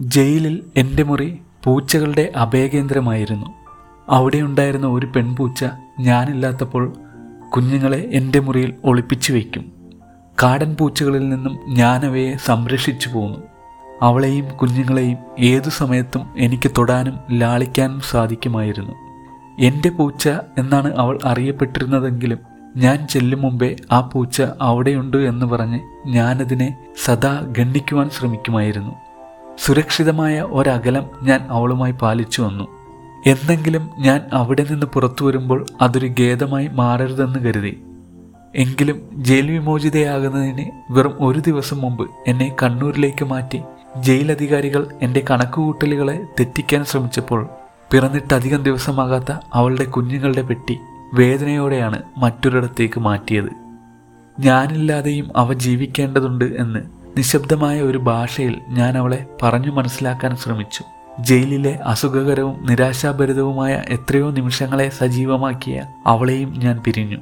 ജയിലിൽ എന്റെ മുറി പൂച്ചകളുടെ അഭയകേന്ദ്രമായിരുന്നു. അവിടെ ഉണ്ടായിരുന്ന ഒരു പെൺപൂച്ച ഞാനില്ലാത്തപ്പോൾ കുഞ്ഞുങ്ങളെ എന്റെ മുറിയിൽ ഒളിപ്പിച്ചു വയ്ക്കും കാടൻ പൂച്ചകളിൽ നിന്നും ഞാനവയെ സംരക്ഷിച്ചു പോന്നു. അവളെയും കുഞ്ഞുങ്ങളെയും ഏതു സമയത്തും എനിക്ക് തൊടാനും ലാളിക്കാനും സാധിക്കുമായിരുന്നു. എന്റെ പൂച്ച എന്നാണ് അവൾ അറിയപ്പെട്ടിരുന്നതെങ്കിലും ഞാൻ ചെല്ലും മുമ്പേ ആ പൂച്ച അവിടെയുണ്ട് എന്ന് പറഞ്ഞ് ഞാനതിനെ സദാ ഗണ്ണിക്കുവാൻ ശ്രമിക്കുമായിരുന്നു. സുരക്ഷിതമായ ഒരകലം ഞാൻ അവളുമായി പാലിച്ചു വന്നു. എന്തെങ്കിലും ഞാൻ അവിടെ നിന്ന് പുറത്തു വരുമ്പോൾ അതൊരു ഖേദമായി മാറരുതെന്ന് കരുതി. എങ്കിലും ജയിൽ വിമോചിതയാകുന്നതിന് വെറും ഒരു ദിവസം മുമ്പ് എന്നെ കണ്ണൂരിലേക്ക് മാറ്റി ജയിൽ ജയിലധികാരികൾ എന്റെ കണക്കുകൂട്ടലുകളെ തെറ്റിക്കാൻ ശ്രമിച്ചപ്പോൾ പിറന്നിട്ടധികം ദിവസമാകാത്ത അവളുടെ കുഞ്ഞുങ്ങളുടെ പെട്ടി വേദനയോടെയാണ് മറ്റൊരിടത്തേക്ക് മാറ്റിയത്. ഞാനില്ലാതെയും അവ ജീവിക്കേണ്ടതുണ്ട് എന്ന് നിശബ്ദമായ ഒരു ഭാഷയിൽ ഞാൻ അവളെ പറഞ്ഞു മനസ്സിലാക്കാൻ ശ്രമിച്ചു. ജയിലിലെ അസുഖകരവും നിരാശാഭരിതവുമായ എത്രയോ നിമിഷങ്ങളെ സജീവമാക്കിയ അവളെയും ഞാൻ പിരിഞ്ഞു.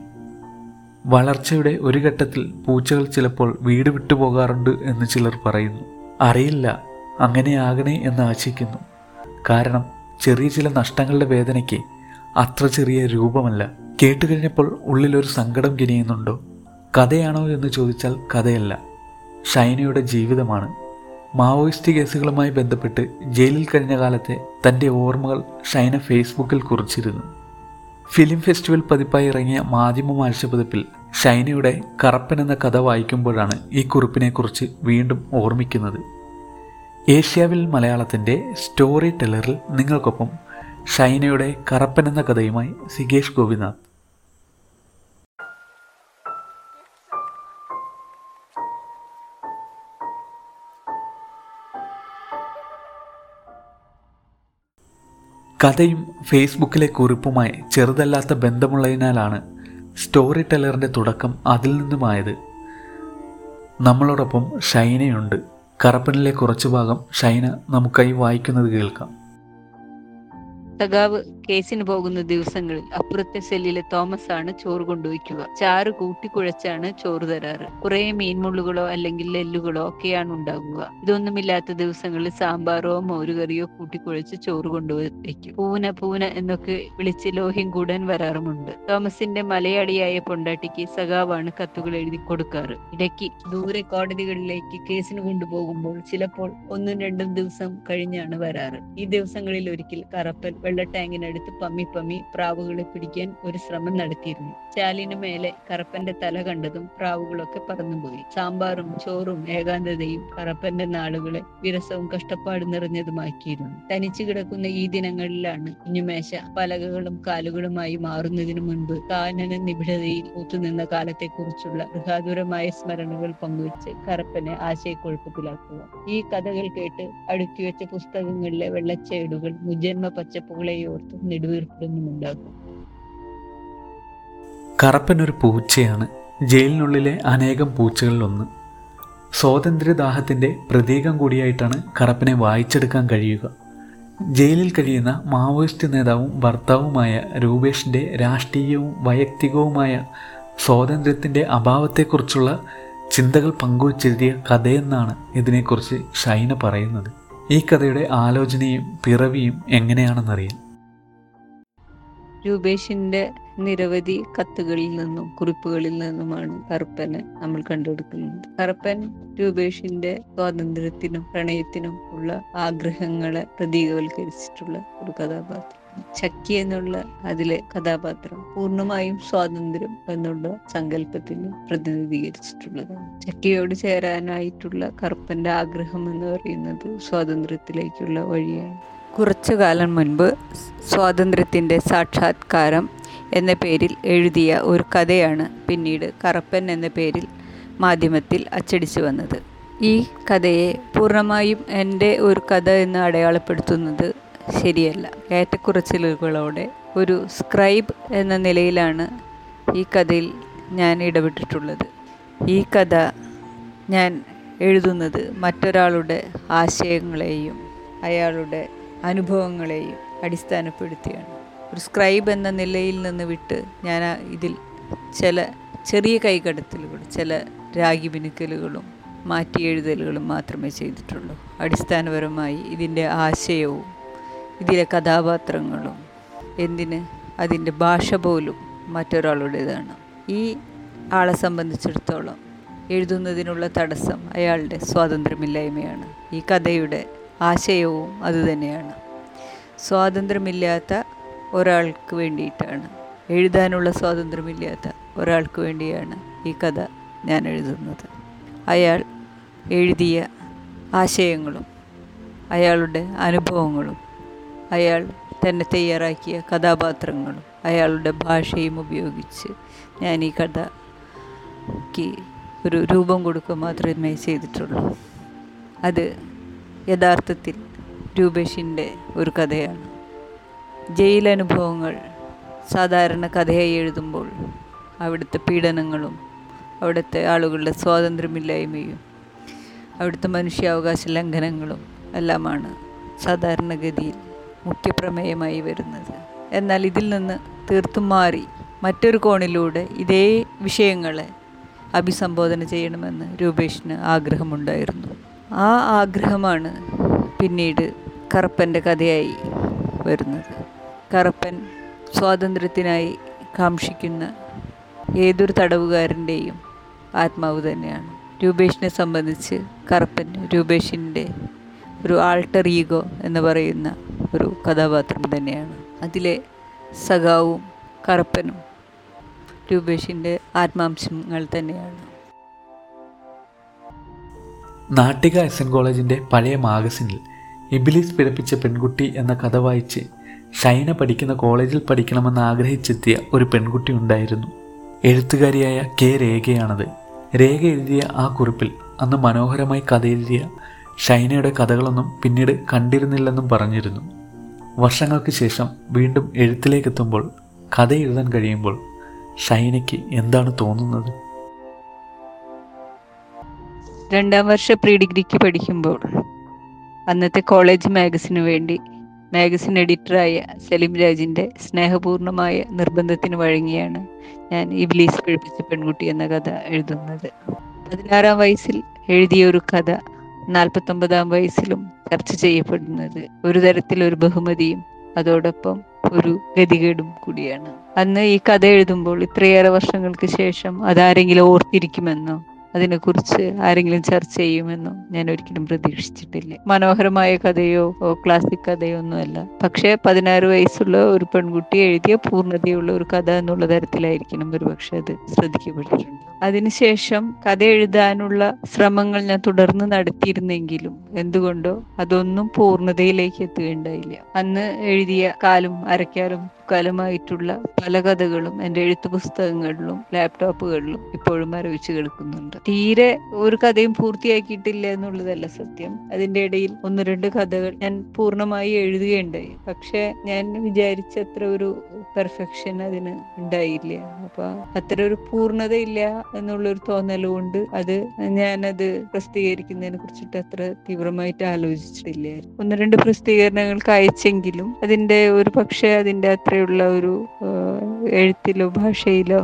വളർച്ചയുടെ ഒരു ഘട്ടത്തിൽ പൂച്ചകൾ ചിലപ്പോൾ വീട് വിട്ടു പോകാറുണ്ട് എന്ന് ചിലർ പറയുന്നു. അറിയില്ല അങ്ങനെയാകണേ എന്ന് ആശിക്കുന്നു. കാരണം ചെറിയ ചില നഷ്ടങ്ങളുടെ വേദനയ്ക്ക് അത്ര ചെറിയ രൂപമല്ല. കേട്ടുകഴിഞ്ഞപ്പോൾ ഉള്ളിലൊരു സങ്കടം കിനിയുന്നുണ്ടോ? കഥയാണോ എന്ന് ചോദിച്ചാൽ കഥയല്ല. ഷൈനയുടെ ജീവിതമാണ്. മാവോയിസ്റ്റ് കേസുകളുമായി ബന്ധപ്പെട്ട് ജയിലിൽ കഴിഞ്ഞ കാലത്തെ തന്റെ ഓർമ്മകൾ ഷൈന ഫേസ്ബുക്കിൽ കുറിച്ചിരുന്നു. ഫിലിം ഫെസ്റ്റിവൽ പതിപ്പായി ഇറങ്ങിയ മാധ്യമ ആഴ്ചപതിപ്പിൽ ഷൈനയുടെ കറപ്പൻ എന്ന കഥ വായിക്കുമ്പോഴാണ് ഈ കുറിപ്പിനെക്കുറിച്ച് വീണ്ടും ഓർമ്മിക്കുന്നത്. ഏഷ്യാവിൽ മലയാളത്തിന്റെ സ്റ്റോറി ടെല്ലറിൽ നിങ്ങൾക്കൊപ്പം ഷൈനയുടെ കറപ്പൻ എന്ന കഥയുമായി സികേഷ് ഗോപിനാഥ്. കഥയും ഫേസ്ബുക്കിലെ കുറിപ്പുമായി ചെറുതല്ലാത്ത ബന്ധമുള്ളതിനാലാണ് സ്റ്റോറി ടെല്ലറിന്റെ തുടക്കം അതിൽ നിന്നുമായത്. നമ്മളോടൊപ്പം ഷൈനയുണ്ട്. കറപ്പനിലെ കുറച്ചു ഭാഗം ഷൈന നമുക്കായി വായിക്കുന്നത് കേൾക്കാം. സഖാവ് കേസിന് പോകുന്ന ദിവസങ്ങളിൽ അപ്പുറത്തെ സെല്ലിലെ തോമസ് ആണ് ചോറ് കൊണ്ടുവയ്ക്കുക. ചാറ് കൂട്ടിക്കുഴച്ചാണ് ചോറ് തരാറ്. കുറെ മീൻമുള്ളുകളോ അല്ലെങ്കിൽ ലെല്ലുകളോ ഒക്കെയാണ് ഉണ്ടാകുക ഇതൊന്നുമില്ലാത്ത ദിവസങ്ങളിൽ സാമ്പാറോ മോരുകറിയോ കൂട്ടിക്കുഴച്ച് ചോറ് കൊണ്ടുവയ്ക്കും. പൂന പൂന എന്നൊക്കെ വിളിച്ച് ലോഹ്യം കൂടാൻ വരാറുമുണ്ട്. തോമസിന്റെ മലയാളിയായ പൊണ്ടാട്ടിക്ക് സഖാവാണ് കത്തുകൾ എഴുതി കൊടുക്കാറ്. ഇടയ്ക്ക് ദൂരെ കോടതികളിലേക്ക് കേസിന് കൊണ്ടുപോകുമ്പോൾ ചിലപ്പോൾ ഒന്നും രണ്ടും ദിവസം കഴിഞ്ഞാണ് വരാറ്. ഈ ദിവസങ്ങളിൽ ഒരിക്കൽ കറപ്പൻ വെള്ള ടാങ്കിനടുത്ത് പമ്മി പമ്മി പ്രാവുകളെ പിടിക്കാൻ ഒരു ശ്രമം നടത്തിയിരുന്നു. ചാലിനു മേലെ കറപ്പന്റെ തല കണ്ടതും പ്രാവുകളൊക്കെ പറന്നുപോയി. സാമ്പാറും ചോറും ഏകാന്തതയും കറപ്പന്റെ നാളുകളെ വിരസവും കഷ്ടപ്പാടും നിറഞ്ഞതുമാക്കിയിരുന്നു. തനിച്ചു കിടക്കുന്ന ഈ ദിനങ്ങളിലാണ് കുഞ്ഞുമേശ പലകകളും കാലുകളുമായി മാറുന്നതിനു മുൻപ് കാനന നിബിഡതയിൽ കൂത്തുനിന്ന കാലത്തെക്കുറിച്ചുള്ള ഗൃഹാതുരമായ സ്മരണകൾ പങ്കുവച്ച് കറപ്പനെ ആശയക്കുഴപ്പത്തിലാക്കുക. ഈ കഥകൾ കേട്ട് അടുക്കി വെച്ച പുസ്തകങ്ങളിലെ വെള്ളച്ചേടുകൾ മുജന്മ പച്ചപ്പുകളെ ഓർത്തും നെടുവീർപ്പിടുന്നുമുണ്ടാകും കറപ്പൻ ഒരു പൂച്ചയാണ്. ജയിലിനുള്ളിലെ അനേകം പൂച്ചകളിലൊന്ന്. സ്വാതന്ത്ര്യദാഹത്തിന്റെ പ്രതീകം കൂടിയായിട്ടാണ് കറപ്പനെ വായിച്ചെടുക്കാൻ കഴിയുക. ജയിലിൽ കഴിയുന്ന മാവോയിസ്റ്റ് നേതാവും ഭർത്താവുമായ രൂപേഷിന്റെ രാഷ്ട്രീയവും വൈയക്തികവുമായ സ്വാതന്ത്ര്യത്തിന്റെ അഭാവത്തെക്കുറിച്ചുള്ള ചിന്തകൾ പങ്കുവച്ചെഴുതിയ കഥയെന്നാണ് ഇതിനെക്കുറിച്ച് ഷൈന പറയുന്നത്. ഈ കഥയുടെ ആലോചനയും പിറവിയും എങ്ങനെയാണെന്നറിയാം. രൂപേഷിന്റെ നിരവധി കത്തുകളിൽ നിന്നും കുറിപ്പുകളിൽ നിന്നുമാണ് കറുപ്പനെ നമ്മൾ കണ്ടെടുക്കുന്നത്. കറുപ്പൻ രൂപേഷിന്റെ സ്വാതന്ത്ര്യത്തിനും പ്രണയത്തിനും ഉള്ള ആഗ്രഹങ്ങളെ പ്രതീകവൽക്കരിച്ചിട്ടുള്ള ഒരു കഥാപാത്രം. ചക്കി എന്നുള്ള അതിലെ കഥാപാത്രം പൂർണമായും സ്വാതന്ത്ര്യം എന്നുള്ള സങ്കല്പത്തിൽ പ്രതിനിധീകരിച്ചിട്ടുള്ളതാണ്. ചക്കിയോട് ചേരാനായിട്ടുള്ള കറുപ്പന്റെ ആഗ്രഹം എന്ന് പറയുന്നത് സ്വാതന്ത്ര്യത്തിലേക്കുള്ള വഴിയാണ്. കുറച്ചു കാലം മുൻപ് സ്വാതന്ത്ര്യത്തിന്റെ സാക്ഷാത്കാരം എന്ന പേരിൽ എഴുതിയ ഒരു കഥയാണ് പിന്നീട് കറപ്പൻ എന്ന പേരിൽ മാധ്യമത്തിൽ അച്ചടിച്ചു വന്നത്. ഈ കഥയെ പൂർണമായും എന്റെ ഒരു കഥ എന്ന് അടയാളപ്പെടുത്തുന്നത് ശരിയല്ല. ഏറ്റക്കുറച്ചിലുകളോടെ ഒരു സ്ക്രൈബ് എന്ന നിലയിലാണ് ഈ കഥയിൽ ഞാൻ ഇടപെട്ടിട്ടുള്ളത്. ഈ കഥ ഞാൻ എഴുതുന്നത് മറ്റൊരാളുടെ ആശയങ്ങളെയും അയാളുടെ അനുഭവങ്ങളെയും അടിസ്ഥാനപ്പെടുത്തിയാണ്. ഒരു സ്ക്രൈബ് എന്ന നിലയിൽ നിന്ന് വിട്ട് ഞാൻ ഇതിൽ ചില ചെറിയ കൈകടത്തലുകൾ ചില രാഗി മിനുക്കലുകളും മാറ്റി എഴുതലുകളും മാത്രമേ ചെയ്തിട്ടുള്ളൂ. അടിസ്ഥാനപരമായി ഇതിന്റെ ആശയവും ഇതിലെ കഥാപാത്രങ്ങളും എന്തിന് അതിന്റെ ഭാഷ പോലും മറ്റൊരാളുടേതാണ്. ഈ ആളെ സംബന്ധിച്ചിടത്തോളം എഴുതുന്നതിനുള്ള തടസ്സം അയാളുടെ സ്വാതന്ത്ര്യമില്ലായ്മയാണ്. ഈ കഥയുടെ ആശയവും അതുതന്നെയാണ് സ്വാതന്ത്ര്യമില്ലാത്ത ഒരാൾക്ക് വേണ്ടിയിട്ടാണ് എഴുതാനുള്ള സ്വാതന്ത്ര്യമില്ലാത്ത ഒരാൾക്ക് വേണ്ടിയാണ് ഈ കഥ ഞാൻ എഴുതുന്നത്. അയാൾ എഴുതിയ ആശയങ്ങളും അയാളുടെ അനുഭവങ്ങളും അയാൾ തന്നെ തയ്യാറാക്കിയ കഥാപാത്രങ്ങളും അയാളുടെ ഭാഷയും ഉപയോഗിച്ച് ഞാൻ ഈ കഥയ്ക്ക് ഒരു രൂപം കൊടുക്കുക മാത്രമേ ചെയ്തിട്ടുള്ളൂ. അത് യഥാർത്ഥത്തിൽ രൂപേഷിന്റെ ഒരു കഥയാണ്. ജയിലനുഭവങ്ങൾ സാധാരണ കഥയായി എഴുതുമ്പോൾ അവിടുത്തെ പീഡനങ്ങളും അവിടുത്തെ ആളുകളുടെ സ്വാതന്ത്ര്യമില്ലായ്മയും അവിടുത്തെ മനുഷ്യാവകാശ ലംഘനങ്ങളും എല്ലാമാണ് സാധാരണഗതിയിൽ മുഖ്യപ്രമേയമായി വരുന്നത്. എന്നാൽ ഇതിൽ നിന്ന് തീർത്തും മാറി മറ്റൊരു കോണിലൂടെ ഇതേ വിഷയങ്ങളെ അഭിസംബോധന ചെയ്യണമെന്ന് രൂപേഷിന് ആഗ്രഹമുണ്ടായിരുന്നു. ആ ആഗ്രഹമാണ് പിന്നീട് കറുപ്പന്റെ കഥയായി വരുന്നത്. കറുപ്പൻ സ്വാതന്ത്ര്യത്തിനായി കാക്ഷിക്കുന്ന ഏതൊരു തടവുകാരന്റെയും ആത്മാവ് തന്നെയാണ്. രൂപേഷിനെ സംബന്ധിച്ച് കറുപ്പൻ രൂപേഷിന്റെ ഒരു ആൾട്ടർ ഈഗോ എന്ന് പറയുന്ന ഒരു കഥാപാത്രം തന്നെയാണ്. അതിലെ സഖാവും കറുപ്പനും രൂപേഷിന്റെ ആത്മാംശങ്ങൾ തന്നെയാണ്. നാട്ടിക എസ് എൻ കോളേജിന്റെ പഴയ മാഗസിനിൽ ഇബിലിസ് പിഴപ്പിച്ച പെൺകുട്ടി എന്ന കഥ വായിച്ച് ഷൈന പഠിക്കുന്ന കോളേജിൽ പഠിക്കണമെന്ന് ആഗ്രഹിച്ചെത്തിയ ഒരു പെൺകുട്ടി ഉണ്ടായിരുന്നു. എഴുത്തുകാരിയായ കെ രേഖയാണത്. രേഖ എഴുതിയ ആ കുറിപ്പിൽ അന്ന് മനോഹരമായി കഥ എഴുതിയ ഷൈനയുടെ കഥകളൊന്നും പിന്നീട് കണ്ടിരുന്നില്ലെന്നും പറഞ്ഞിരുന്നു. വർഷങ്ങൾക്ക് ശേഷം വീണ്ടും എഴുത്തിലേക്കെത്തുമ്പോൾ കഥ എഴുതാൻ കഴിയുമ്പോൾ ഷൈനയ്ക്ക് എന്താണ് തോന്നുന്നത്? രണ്ടാം വർഷ പ്രീ ഡിഗ്രിക്ക് പഠിക്കുമ്പോൾ അന്നത്തെ കോളേജ് മാഗസിനു വേണ്ടി മാഗസിൻ എഡിറ്ററായ സലിം രാജിന്റെ സ്നേഹപൂർണമായ നിർബന്ധത്തിന് വഴങ്ങിയാണ് ഞാൻ ഇബ്ലീസ് പിഴപ്പിച്ച പെൺകുട്ടി എന്ന കഥ എഴുതുന്നത്. പതിനാറാം വയസ്സിൽ എഴുതിയ ഒരു കഥ നാൽപ്പത്തൊമ്പതാം വയസ്സിലും ചർച്ച ചെയ്യപ്പെടുന്നത്. ഒരു തരത്തിൽ ഒരു ബഹുമതിയും അതോടൊപ്പം ഒരു ഗതികേടും കൂടിയാണ്. അന്ന് ഈ കഥ എഴുതുമ്പോൾ ഇത്രയേറെ വർഷങ്ങൾക്ക് ശേഷം അതാരെങ്കിലും ഓർത്തിരിക്കുമെന്നോ? അതിനെക്കുറിച്ച് ആരെങ്കിലും ചർച്ച ചെയ്യുമെന്നോ ഞാൻ ഒരിക്കലും പ്രതീക്ഷിച്ചിട്ടില്ല. മനോഹരമായ കഥയോ ക്ലാസിക് കഥയോ ഒന്നുമല്ല. പക്ഷേ പതിനാറ് വയസ്സുള്ള ഒരു പെൺകുട്ടി എഴുതിയ പൂർണതയുള്ള ഒരു കഥ എന്നുള്ള തരത്തിലായിരിക്കണം ഒരുപക്ഷെ അത് ശ്രദ്ധിക്കപ്പെട്ടിട്ടുണ്ട്. അതിനുശേഷം കഥ എഴുതാനുള്ള ശ്രമങ്ങൾ ഞാൻ തുടർന്ന് നടത്തിയിരുന്നെങ്കിലും എന്തുകൊണ്ടോ അതൊന്നും പൂർണതയിലേക്ക് എത്തുകയുണ്ടായില്ല. അന്ന് എഴുതിയ കാലും അരക്കാലും കാലമായിട്ടുള്ള പല കഥകളും എന്റെ എഴുത്തു പുസ്തകങ്ങളിലും ലാപ്ടോപ്പുകളിലും ഇപ്പോഴും മരവിച്ച് കിടക്കുന്നുണ്ട് തീരെ ഒരു കഥയും പൂർത്തിയാക്കിയിട്ടില്ല എന്നുള്ളതല്ല സത്യം. അതിന്റെ ഇടയിൽ ഒന്ന് രണ്ട് കഥകൾ ഞാൻ പൂർണമായി എഴുതുകയുണ്ടായി പക്ഷെ ഞാൻ വിചാരിച്ചത്ര ഒരു പെർഫെക്ഷൻ അതിന് ഉണ്ടായില്ല. അപ്പൊ അത്ര ഒരു പൂർണതയില്ല എന്നുള്ളൊരു തോന്നൽ കൊണ്ട് അത് ഞാനത് പ്രസിദ്ധീകരിക്കുന്നതിനെ കുറിച്ചിട്ട് അത്ര തീവ്രമായിട്ട് ആലോചിച്ചിട്ടില്ല ഒന്ന് രണ്ട് പ്രസിദ്ധീകരണങ്ങൾക്ക് അയച്ചെങ്കിലും അതിന്റെ ഒരു പക്ഷേ അതിന്റെ അത്രയുള്ള ഒരു എഴുത്തിലോ ഭാഷയിലോ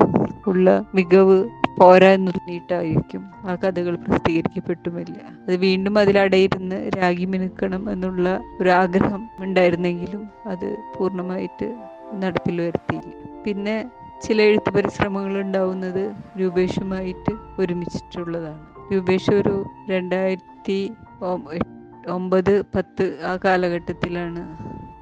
ഉള്ള മികവ് പോരാന്ന് നിർത്തിയിട്ടായിരിക്കും ആ കഥകൾ പ്രസിദ്ധീകരിക്കപ്പെട്ടുമില്ല. അത് വീണ്ടും അതിലടയിരുന്ന് രാഗി മിനുക്കണം എന്നുള്ള ഒരു ആഗ്രഹം ഉണ്ടായിരുന്നെങ്കിലും അത് പൂർണമായിട്ട് നടപ്പിൽ വരുത്തിയില്ല. പിന്നെ ചില എഴുത്ത് പരിശ്രമങ്ങൾ ഉണ്ടാവുന്നത് രൂപേഷുമായിട്ട് ഒരുമിച്ചിട്ടുള്ളതാണ്. രൂപേഷ് ഒരു രണ്ടായിരത്തി ഒമ്പത് പത്ത് ആ കാലഘട്ടത്തിലാണ്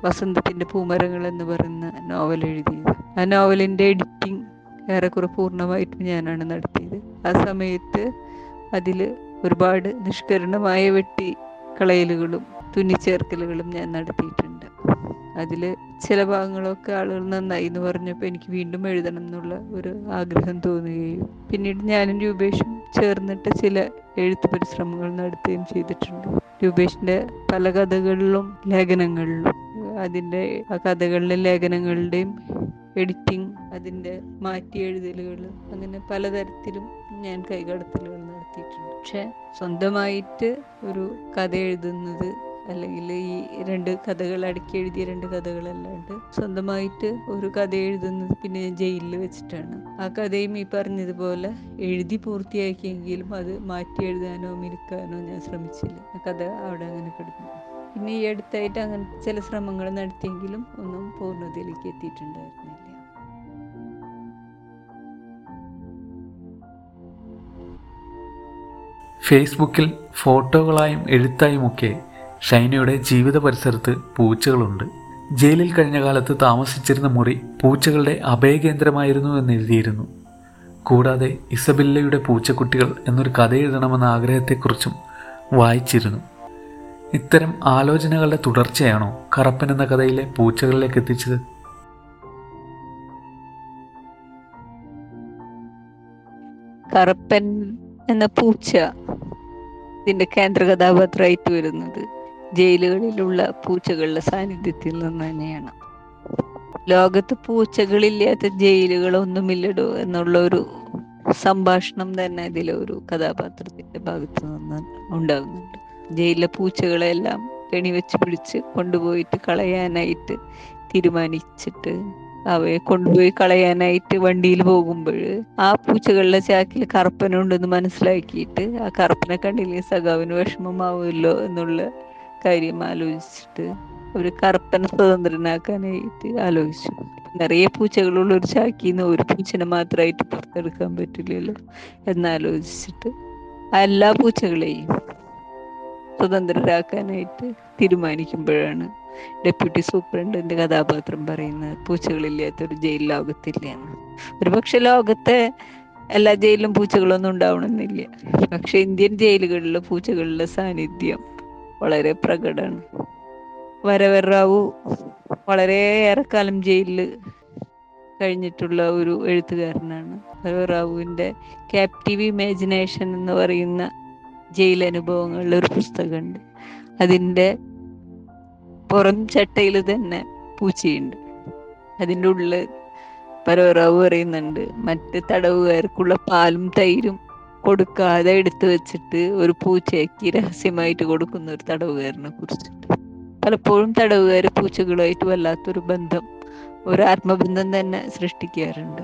വസന്തത്തിന്റെ പൂമരങ്ങൾ എന്ന് പറയുന്ന നോവൽ എഴുതിയത്. ആ നോവലിന്റെ എഡിറ്റിംഗ് ഏറെക്കുറെ പൂർണമായിട്ടും ഞാനാണ് നടത്തിയത്. ആ സമയത്ത് അതിൽ ഒരുപാട് നിഷ്കരണമായ വെട്ടി കളയലുകളും തുന്നിച്ചേർക്കലുകളും ഞാൻ നടത്തിയിട്ടുണ്ട്. അതിൽ ചില ഭാഗങ്ങളൊക്കെ ആളുകൾ നന്നായി എന്ന് പറഞ്ഞപ്പോൾ എനിക്ക് വീണ്ടും എഴുതണം എന്നുള്ള ഒരു ആഗ്രഹം തോന്നുകയും പിന്നീട് ഞാനും രൂപേഷും ചേർന്നിട്ട് ചില എഴുത്ത് പരിശ്രമങ്ങൾ നടത്തുകയും ചെയ്തിട്ടുണ്ട്. രൂപേഷിന്റെ പല കഥകളിലും ലേഖനങ്ങളിലും അതിന്റെ ആ കഥകളിലെ ലേഖനങ്ങളുടെയും എഡിറ്റിംഗ് അതിന്റെ മാറ്റി എഴുതലുകൾ അങ്ങനെ പലതരത്തിലും ഞാൻ കൈകടത്തലുകൾ നടത്തിയിട്ടുണ്ട്. പക്ഷെ സ്വന്തമായിട്ട് ഒരു കഥ എഴുതുന്നത് അല്ലെങ്കിൽ ഈ രണ്ട് കഥകൾ അടുക്കി എഴുതിയ രണ്ട് കഥകളല്ലാണ്ട് സ്വന്തമായിട്ട് ഒരു കഥ എഴുതുന്നത് പിന്നെ ജയിലിൽ വെച്ചിട്ടാണ്. ആ കഥയും ഈ പറഞ്ഞതുപോലെ എഴുതി പൂർത്തിയാക്കിയെങ്കിലും അത് മാറ്റി എഴുതാനോ മിനുക്കാനോ ഞാൻ ശ്രമിച്ചില്ല. ആ കഥ അവിടെ അങ്ങനെ കിടന്നു പിന്നെ ഈ അടുത്തായിട്ട് അങ്ങനെ ചില ശ്രമങ്ങൾ നടത്തിയെങ്കിലും ഒന്നും പൂർണതയിലേക്ക് എത്തിയിട്ടുണ്ടായിരുന്നില്ല. ഫേസ്ബുക്കിൽ ഫോട്ടോകളായും എഴുത്തായുമൊക്കെ ഷൈനയുടെ ജീവിത പരിസരത്ത് പൂച്ചകളുണ്ട്. ജയിലിൽ കഴിഞ്ഞ കാലത്ത് താമസിച്ചിരുന്ന മുറി പൂച്ചകളുടെ അഭയകേന്ദ്രമായിരുന്നു എന്ന് എഴുതിയിരുന്നു. കൂടാതെ ഇസബില്ലയുടെ പൂച്ചക്കുട്ടികൾ എന്നൊരു കഥ എഴുതണമെന്ന ആഗ്രഹത്തെക്കുറിച്ചും വായിച്ചിരുന്നു. ഇത്തരം ആലോചനകളുടെ തുടർച്ചയാണോ കറപ്പൻ എന്ന കഥയിലെ പൂച്ചകളിലേക്ക് എത്തിച്ചത്? കറപ്പൻ എന്ന പൂച്ച ഇതിന്റെ കേന്ദ്ര കഥാപാത്രമായിട്ട് വരുന്നത് ജയിലുകളിലുള്ള പൂച്ചകളുടെ സാന്നിധ്യത്തിൽ നിന്ന് തന്നെയാണ്. ലോകത്ത് പൂച്ചകളില്ലാത്ത ജയിലുകളൊന്നുമില്ലടോ എന്നുള്ള ഒരു സംഭാഷണം തന്നെ ഇതിലൊരു കഥാപാത്രത്തിന്റെ ഭാഗത്ത് നിന്ന് ഉണ്ടാകുന്നുണ്ട്. ജയിലിലെ പൂച്ചകളെല്ലാം കെണി വെച്ച് പിടിച്ച് കൊണ്ടുപോയിട്ട് കളയാനായിട്ട് തീരുമാനിച്ചിട്ട് അവയെ കൊണ്ടുപോയി കളയാനായിട്ട് വണ്ടിയിൽ പോകുമ്പോൾ ആ പൂച്ചകളുടെ ചാക്കിൽ കറുപ്പനുണ്ടെന്ന് മനസ്സിലാക്കിയിട്ട് ആ കറുപ്പനെ കണ്ടില്ലെങ്കിൽ സഖാവിന് വിഷമമാവുമല്ലോ എന്നുള്ള കാര്യം ആലോചിച്ചിട്ട് അവർ കറുപ്പനെ സ്വതന്ത്രനാക്കാനായിട്ട് ആലോചിച്ചു. നിറയെ പൂച്ചകളുള്ള ഒരു ചാക്കിൽ നിന്ന് ഒരു പൂച്ചനെ മാത്രമായിട്ട് പുറത്തെടുക്കാൻ പറ്റില്ലല്ലോ എന്നാലോചിച്ചിട്ട് എല്ലാ പൂച്ചകളെയും സ്വതന്ത്രരാക്കാനായിട്ട് തീരുമാനിക്കുമ്പോഴാണ് ഡെപ്യൂട്ടി സൂപ്രണ്ടിന്റെ കഥാപാത്രം പറയുന്നത് പൂച്ചകളില്ലാത്ത ഒരു ജയിൽ ലോകത്തില്ല എന്ന്. ഒരുപക്ഷെ ലോകത്തെ എല്ലാ ജയിലിലും പൂച്ചകളൊന്നും ഉണ്ടാവണമെന്നില്ല. പക്ഷെ ഇന്ത്യൻ ജയിലുകളിലെ പൂച്ചകളുടെ സാന്നിധ്യം വളരെ പ്രകടമാണ്. വരവർ റാവു വളരെ ഏറെക്കാലം ജയിലിൽ കഴിഞ്ഞിട്ടുള്ള ഒരു എഴുത്തുകാരനാണ്. വരവർ റാവുവിന്റെ ക്യാപ്റ്റീവ് ഇമാജിനേഷൻ എന്ന് പറയുന്ന ജയിൽ അനുഭവങ്ങളുടെ ഒരു പുസ്തകമുണ്ട്. അതിന്റെ പുറം ചട്ടയിൽ തന്നെ പൂച്ചയുണ്ട്. അതിന്റെ ഉള്ളിൽ പരവറാവ് പറയുന്നുണ്ട്. മറ്റ് തടവുകാർക്കുള്ള പാലും തൈരും കൊടുക്കാതെ എടുത്തു വെച്ചിട്ട് ഒരു പൂച്ചയ്ക്ക് രഹസ്യമായിട്ട് കൊടുക്കുന്ന ഒരു തടവുകാരനെ കുറിച്ചിട്ട്. പലപ്പോഴും തടവുകാർ പൂച്ചകളുമായിട്ട് വല്ലാത്തൊരു ബന്ധം ഒരു ആത്മബന്ധം തന്നെ സൃഷ്ടിക്കാറുണ്ട്.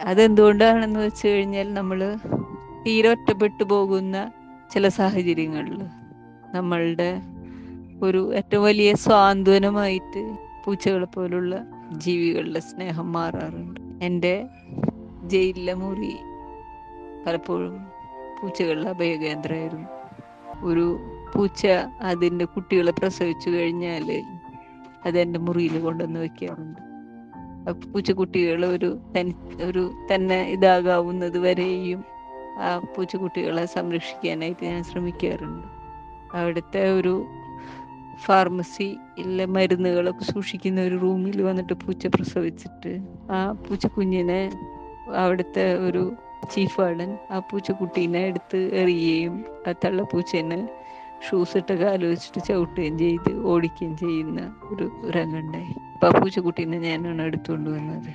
അതെന്തുകൊണ്ടാണെന്ന് വെച്ച് കഴിഞ്ഞാൽ നമ്മൾ തീരെ ഒറ്റപ്പെട്ടു പോകുന്ന ചില സാഹചര്യങ്ങളിൽ നമ്മളുടെ ഒരു ഏറ്റവും വലിയ സ്വാന്തനമായിട്ട് പൂച്ചകളെ പോലുള്ള ജീവികളുടെ സ്നേഹം മാറാറുണ്ട്. എന്റെ ജയിലിലെ മുറി പലപ്പോഴും പൂച്ചകളുടെ അഭയകേന്ദ്രമായിരുന്നു. ഒരു പൂച്ച അതിന്റെ കുട്ടികളെ പ്രസവിച്ചു കഴിഞ്ഞാൽ അതെന്റെ മുറിയിൽ കൊണ്ടുവന്ന് വെക്കാറുണ്ട് പൂച്ചക്കുട്ടികൾ ഒരു തനി ഒരു തന്നെ ഇതാകാവുന്നത് വരെയും ആ പൂച്ചക്കുട്ടികളെ സംരക്ഷിക്കാനായിട്ട് ഞാൻ ശ്രമിക്കാറുണ്ട്. അവിടുത്തെ ഒരു ഫാർമസി ഫാർമസിയിലെ മരുന്നുകളൊക്കെ സൂക്ഷിക്കുന്ന ഒരു റൂമിൽ വന്നിട്ട് പൂച്ച പ്രസവിച്ചിട്ട് ആ പൂച്ചക്കുഞ്ഞിനെ അവിടുത്തെ ഒരു ചീഫ് വാർഡൻ ആ പൂച്ചക്കുട്ടീനെ എടുത്ത് എറിയുകയും ആ തള്ളപ്പൂച്ചേനെ ഷൂസ് ഇട്ട കാൽ വെച്ചിട്ട് ചവിട്ടുകയും ചെയ്ത് ഓടിക്കുകയും ചെയ്യുന്ന ഒരു രംഗുണ്ടായി അപ്പൊ ആ പൂച്ചക്കുട്ടീനെ ഞാനാണ് എടുത്തുകൊണ്ട് വന്നത്.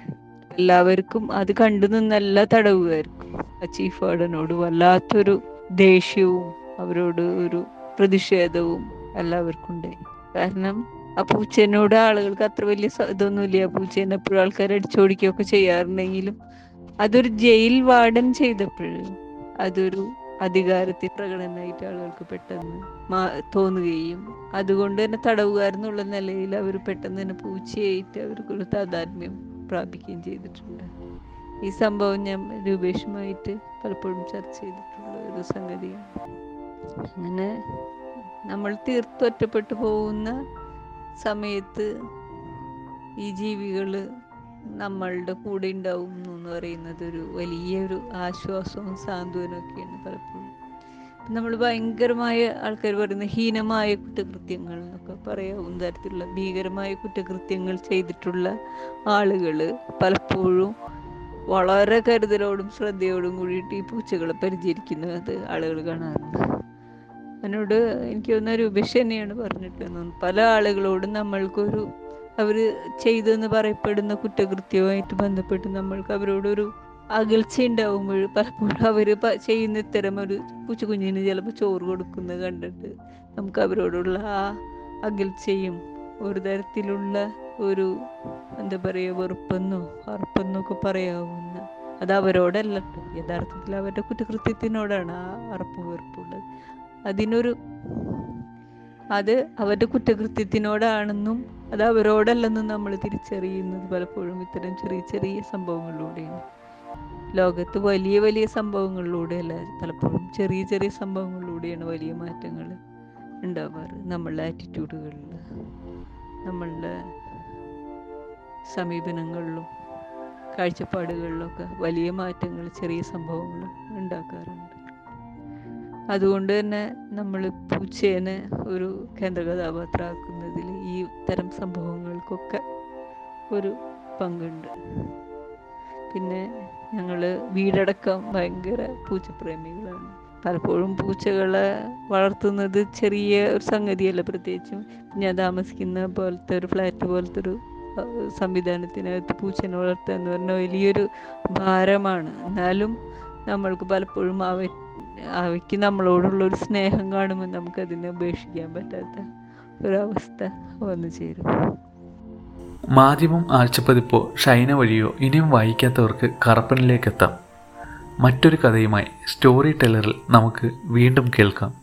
എല്ലാവർക്കും അത് കണ്ടു നിന്നല്ല തടവുകാർക്കും ആ ചീഫ് വാർഡനോട് വല്ലാത്തൊരു ദേഷ്യവും അവരോട് ഒരു പ്രതിഷേധവും എല്ലാവർക്കും ഉണ്ടായി കാരണം ആ പൂച്ചേനോട് ആളുകൾക്ക് അത്ര വലിയ ഇതൊന്നുമില്ല. പൂച്ചേനെ എപ്പോഴും ആൾക്കാർ അടിച്ചോടിക്കുകയൊക്കെ ചെയ്യാറുണ്ടെങ്കിലും അതൊരു ജയിൽ വാർഡൻ ചെയ്തപ്പോൾ അതൊരു അധികാരത്തിൽ പ്രകടനമായിട്ട് ആളുകൾക്ക് പെട്ടെന്ന് തോന്നുകയും അതുകൊണ്ട് തന്നെ തടവുകാരെന്നുള്ള നിലയിൽ അവർ പെട്ടെന്ന് തന്നെ പൂച്ചയായിട്ട് അവർക്കൊരു താതാത്മ്യം പ്രാപിക്കുകയും ചെയ്തിട്ടുണ്ട്. ഈ സംഭവം ഞാൻ രൂപേഷുമായിട്ട് പലപ്പോഴും ചർച്ച ചെയ്തിട്ടുള്ള ഒരു സംഗതിയാണ്. അങ്ങനെ നമ്മൾ തീർത്തൊറ്റപ്പെട്ടു പോകുന്ന സമയത്ത് ഈ ജീവികൾ നമ്മളുടെ കൂടെ ഉണ്ടാവും എന്ന് പറയുന്നത് ഒരു വലിയൊരു ആശ്വാസവും സാന്ത്വനവും ഒക്കെയാണ് പലപ്പോഴും. നമ്മൾ ഭയങ്കരമായ ആൾക്കാർ പറയുന്ന ഹീനമായ കുറ്റകൃത്യങ്ങൾ എന്നൊക്കെ പറയാവുന്ന തരത്തിലുള്ള ഭീകരമായ കുറ്റകൃത്യങ്ങൾ ചെയ്തിട്ടുള്ള ആളുകൾ പലപ്പോഴും വളരെ കരുതലോടും ശ്രദ്ധയോടും കൂടിയിട്ട് ഈ പൂച്ചകളെ പരിചരിക്കുന്നത് ആളുകൾ കാണാറുണ്ട്. അതിനോട് എനിക്ക് തോന്നുന്ന രൂപേഷ് തന്നെയാണ് പറഞ്ഞിട്ടുള്ളത്. പല ആളുകളോടും നമ്മൾക്കൊരു അവർ ചെയ്തെന്ന് പറയപ്പെടുന്ന കുറ്റകൃത്യവുമായിട്ട് ബന്ധപ്പെട്ട് നമ്മൾക്ക് അവരോടൊരു അകൽച്ച ഉണ്ടാവുമ്പോൾ പലപ്പോഴും അവർ ചെയ്യുന്ന ഇത്തരം ഒരു പൂച്ചക്കുഞ്ഞിന് ചിലപ്പോൾ ചോറ് കൊടുക്കുന്നത് കണ്ടിട്ട് നമുക്ക് അവരോടുള്ള ആ അകൽച്ചയും ഒരു തരത്തിലുള്ള ഒരു എന്താ പറയുക വെറുപ്പെന്നോ അറപ്പെന്നോ ഒക്കെ പറയാവുന്ന അത് അവരോടല്ല. യഥാർത്ഥത്തിൽ അവരുടെ കുറ്റകൃത്യത്തിനോടാണ് ആ അറപ്പ് വെറുപ്പുള്ളത് അതിനൊരു അത് അവരുടെ കുറ്റകൃത്യത്തിനോടാണെന്നും അത് അവരോടല്ലെന്നും നമ്മൾ തിരിച്ചറിയുന്നത് പലപ്പോഴും ഇത്തരം ചെറിയ ചെറിയ സംഭവങ്ങളിലൂടെയാണ്. ലോകത്ത് വലിയ വലിയ സംഭവങ്ങളിലൂടെയല്ല പലപ്പോഴും ചെറിയ ചെറിയ സംഭവങ്ങളിലൂടെയാണ് വലിയ മാറ്റങ്ങൾ ഉണ്ടാവാറ് നമ്മളുടെ ആറ്റിറ്റ്യൂഡുകളിൽ നമ്മളുടെ സമീപനങ്ങളിലും കാഴ്ചപ്പാടുകളിലൊക്കെ വലിയ മാറ്റങ്ങൾ ചെറിയ സംഭവങ്ങൾ ഉണ്ടാക്കാറുണ്ട്. അതുകൊണ്ട് തന്നെ നമ്മൾ പൂച്ചേനെ ഒരു കേന്ദ്ര കഥാപാത്രമാക്കുന്നതിൽ ഈ തരം സംഭവങ്ങൾക്കൊക്കെ ഒരു പങ്കുണ്ട്. പിന്നെ ഞങ്ങൾ വീടടക്കം ഭയങ്കര പൂച്ചപ്രേമികളാണ്. പലപ്പോഴും പൂച്ചകളെ വളർത്തുന്നത് ചെറിയ ഒരു സംഗതിയല്ല പ്രത്യേകിച്ചും ഞാൻ താമസിക്കുന്ന പോലത്തെ ഒരു ഫ്ലാറ്റ് പോലത്തെ ഒരു സംവിധാനത്തിനകത്ത് പൂച്ചനെ വളർത്തുക എന്ന് പറഞ്ഞാൽ വലിയൊരു ഭാരമാണ്. എന്നാലും നമ്മൾക്ക് പലപ്പോഴും അവ അവയ്ക്ക് നമ്മളോടുള്ള ഒരു സ്നേഹം കാണുമ്പോൾ നമുക്കതിനെ ഉപേക്ഷിക്കാൻ പറ്റാത്ത ഒരവസ്ഥ വന്നു ചേരും. മാധ്യമം ആഴ്ചപ്പതിപ്പോ ഷൈന വഴിയോ ഇനിയും വായിക്കാത്തവർക്ക് കറപ്പനിലേക്ക് എത്താം മറ്റൊരു കഥയുമായി സ്റ്റോറി ടെല്ലറിൽ നമുക്ക് വീണ്ടും കേൾക്കാം.